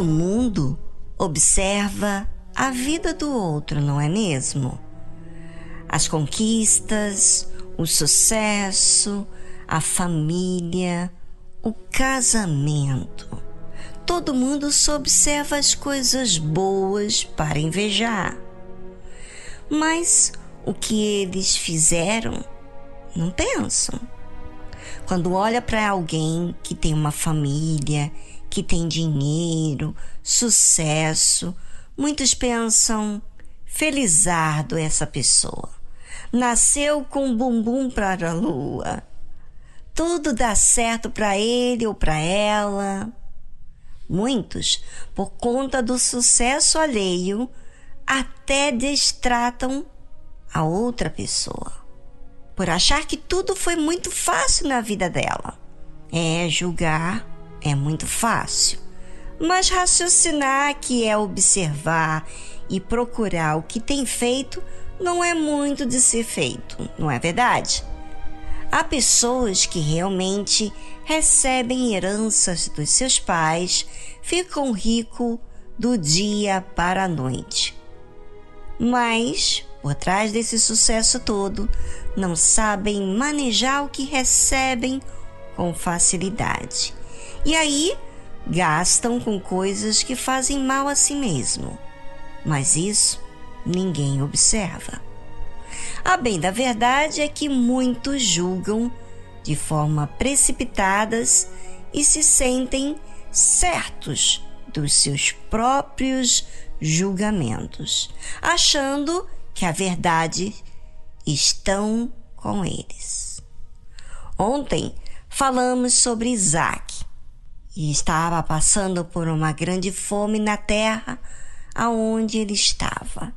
Todo mundo observa a vida do outro, não é mesmo? As conquistas, o sucesso, a família, o casamento. Todo mundo só observa as coisas boas para invejar. Mas o que eles fizeram, não pensam. Quando olha para alguém que tem uma família, que tem dinheiro, sucesso, muitos pensam felizardo essa pessoa. Nasceu com bumbum para a lua. Tudo dá certo para ele ou para ela. Muitos, por conta do sucesso alheio, até destratam a outra pessoa, por achar que tudo foi muito fácil na vida dela. É, julgar é muito fácil, mas raciocinar, que é observar e procurar o que tem feito, não é muito de ser feito, não é verdade? Há pessoas que realmente recebem heranças dos seus pais, ficam ricos do dia para a noite. Mas por trás desse sucesso todo, não sabem manejar o que recebem com facilidade. E aí gastam com coisas que fazem mal a si mesmo. Mas isso ninguém observa. A bem da verdade é que muitos julgam de forma precipitadas e se sentem certos dos seus próprios julgamentos, achando que a verdade estão com eles. Ontem falamos sobre Isaac e estava passando por uma grande fome na terra aonde ele estava.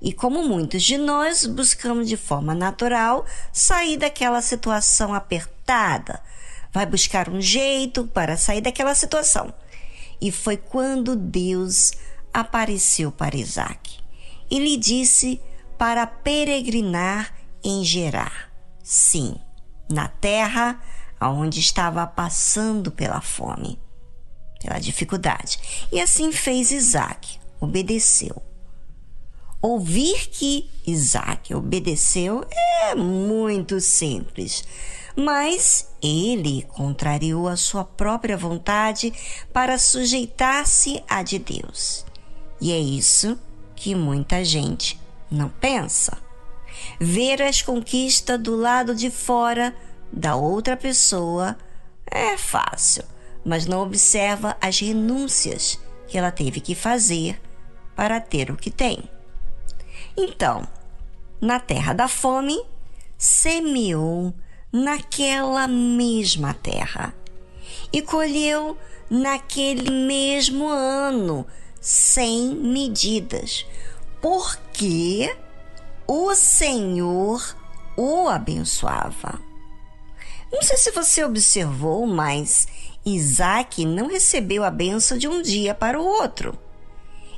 E como muitos de nós buscamos de forma natural sair daquela situação apertada, vai buscar um jeito para sair daquela situação. E foi quando Deus apareceu para Isaac e lhe disse para peregrinar em Gerar. Sim, na terra aonde estava passando pela fome, pela dificuldade. E assim fez Isaac, obedeceu. Ouvir que Isaac obedeceu é muito simples, mas ele contrariou a sua própria vontade para sujeitar-se à de Deus. E é isso que muita gente não pensa. Ver as conquistas do lado de fora da outra pessoa é fácil, mas não observa as renúncias que ela teve que fazer para ter o que tem. Então, na terra da fome, semeou naquela mesma terra e colheu naquele mesmo ano sem medidas, porque o Senhor o abençoava. Não sei se você observou, mas Isaac não recebeu a benção de um dia para o outro.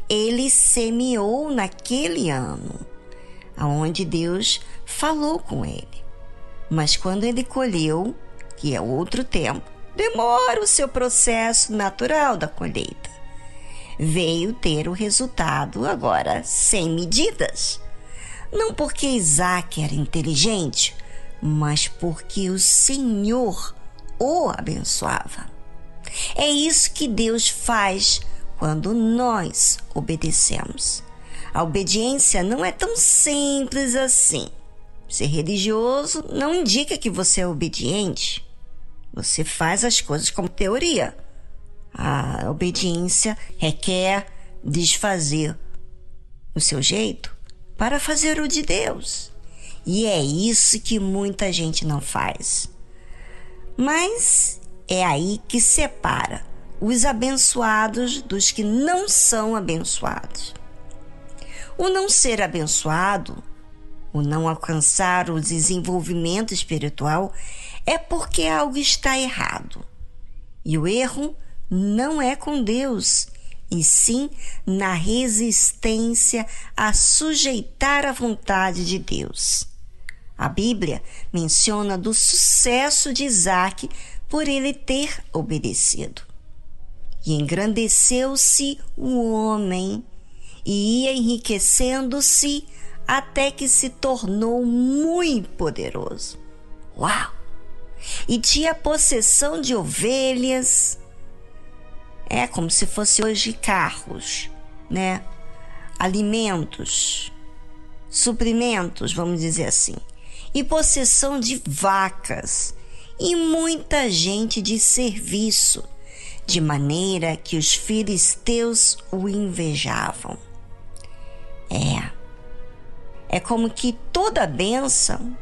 Ele semeou naquele ano, aonde Deus falou com ele. Mas quando ele colheu, que é outro tempo, demora o seu processo natural da colheita veio ter o resultado agora sem medidas. Não porque Isaac era inteligente, mas porque o Senhor o abençoava. É isso que Deus faz quando nós obedecemos. A obediência não é tão simples assim. Ser religioso não indica que você é obediente. Você faz as coisas como teoria. A obediência requer desfazer o seu jeito para fazer o de Deus. E é isso que muita gente não faz. Mas é aí que separa os abençoados dos que não são abençoados. O não ser abençoado, o não alcançar o desenvolvimento espiritual, é porque algo está errado. E o erro não é com Deus, e sim na resistência a sujeitar a vontade de Deus. A Bíblia menciona do sucesso de Isaac por ele ter obedecido. E engrandeceu-se o homem e ia enriquecendo-se até que se tornou muito poderoso. Uau! E tinha possessão de ovelhas. É como se fosse hoje carros, né? Alimentos, suprimentos, vamos dizer assim. E possessão de vacas e muita gente de serviço, de maneira que os filisteus o invejavam. É. É como que toda bênção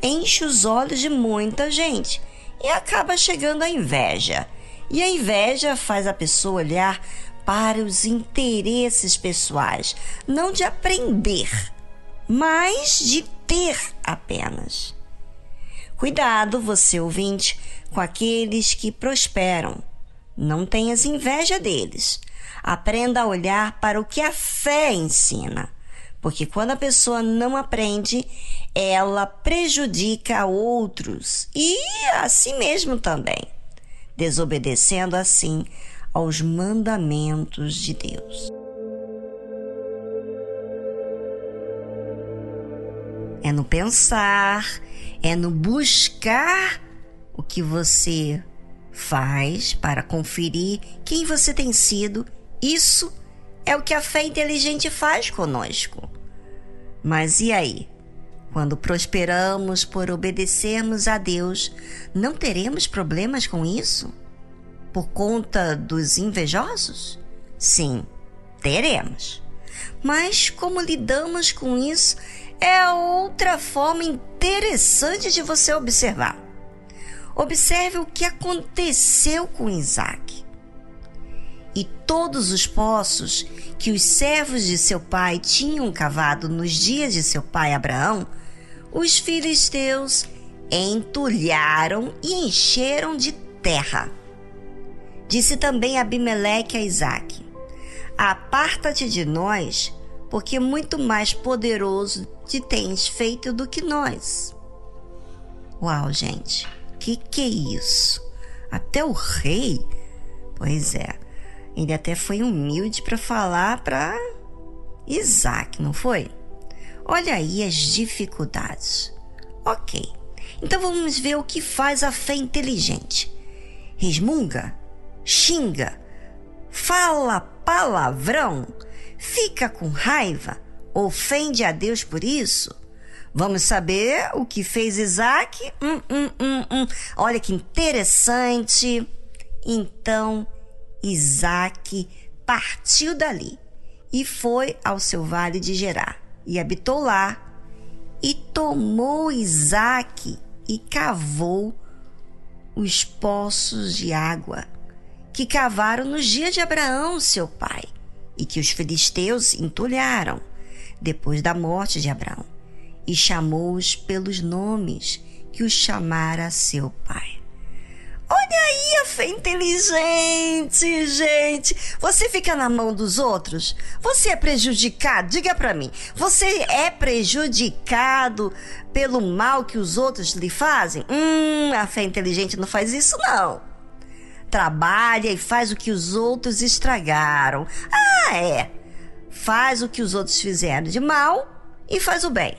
enche os olhos de muita gente e acaba chegando a inveja. E a inveja faz a pessoa olhar para os interesses pessoais, não de aprender, mas de ter apenas. Cuidado, você ouvinte, com aqueles que prosperam. Não tenhas inveja deles. Aprenda a olhar para o que a fé ensina. Porque quando a pessoa não aprende, ela prejudica a outros e a si mesmo também, desobedecendo assim aos mandamentos de Deus. É no pensar, é no buscar o que você faz para conferir quem você tem sido. Isso é o que a fé inteligente faz conosco. Mas e aí? Quando prosperamos por obedecermos a Deus, não teremos problemas com isso? Por conta dos invejosos? Sim, teremos. Mas como lidamos com isso é outra forma interessante de você observar. Observe o que aconteceu com Isaac. E todos os poços que os servos de seu pai tinham cavado nos dias de seu pai Abraão, os filisteus entulharam e encheram de terra. Disse também Abimeleque a Isaque: Aparta-te de nós, porque muito mais poderoso te tens feito do que nós. Uau, gente, que que é isso? Até o rei? Pois é, ele até foi humilde para falar para Isaac, não foi? Olha aí as dificuldades. Ok, então vamos ver o que faz a fé inteligente. Resmunga, xinga, fala palavrão, fica com raiva, ofende a Deus por isso? Vamos saber o que fez Isaac? Hum, hum, hum, hum. Olha que interessante. Então, Isaac partiu dali e foi ao seu vale de Gerar e habitou lá. E tomou Isaac e cavou os poços de água que cavaram nos dias de Abraão, seu pai, e que os filisteus entulharam depois da morte de Abraão, e chamou-os pelos nomes que os chamara seu pai. Olha aí a fé inteligente, gente. Você fica na mão dos outros? Você é prejudicado? Diga para mim. Você é prejudicado pelo mal que os outros lhe fazem? Hum, a fé inteligente não faz isso não trabalha e faz o que os outros estragaram. Ah, é. Faz o que os outros fizeram de mal e faz o bem.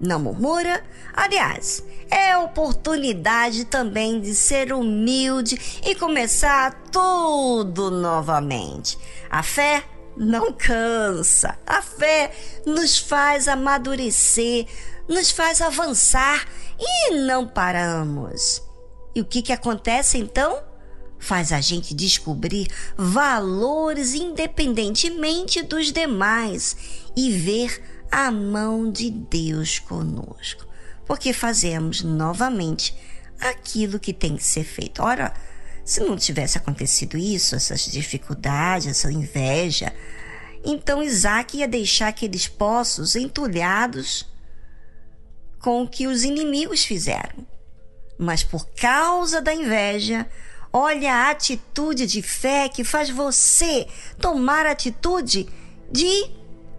Não murmura. Aliás, é oportunidade também de ser humilde e começar tudo novamente. A fé não cansa. A fé nos faz amadurecer, nos faz avançar e não paramos. E o que, que acontece então? Faz a gente descobrir valores independentemente dos demais e ver a mão de Deus conosco, porque fazemos novamente aquilo que tem que ser feito. Ora, se não tivesse acontecido isso, essas dificuldades, essa inveja, então Isaac ia deixar aqueles poços entulhados com o que os inimigos fizeram. Mas por causa da inveja, Olha a atitude de fé que faz você tomar a atitude de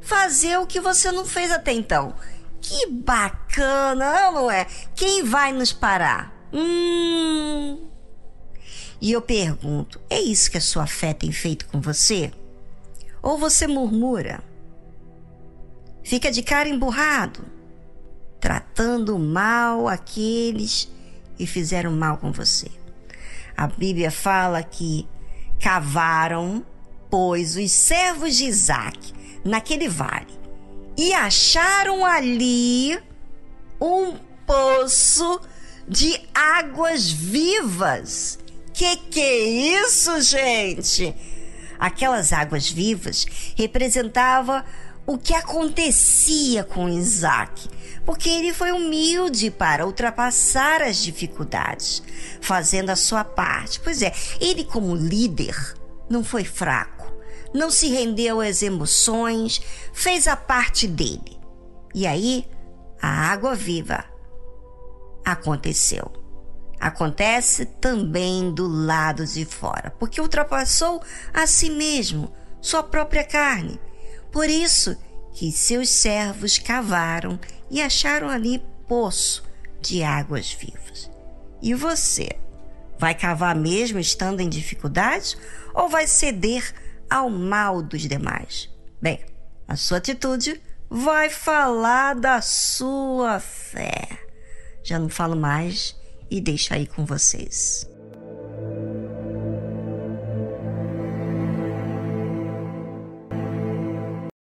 fazer o que você não fez até então. Que bacana, não é? Quem vai nos parar? Hum. E eu pergunto: é isso que a sua fé tem feito com você? Ou você murmura? Fica de cara emburrado, tratando mal aqueles que fizeram mal com você. A Bíblia fala que cavaram, pois, os servos de Isaac naquele vale e acharam ali um poço de águas vivas. Que que é isso, gente? Aquelas águas vivas representavam o que acontecia com Isaac, porque ele foi humilde para ultrapassar as dificuldades, fazendo a sua parte. Pois é, ele, como líder, não foi fraco, não se rendeu às emoções, fez a parte dele. E aí, a água viva aconteceu. Acontece também do lado de fora, porque ultrapassou a si mesmo, sua própria carne. Por isso que seus servos cavaram e acharam ali poço de águas vivas. E você? Vai cavar mesmo estando em dificuldades ou vai ceder ao mal dos demais? Bem, a sua atitude vai falar da sua fé. Já não falo mais e deixo aí com vocês.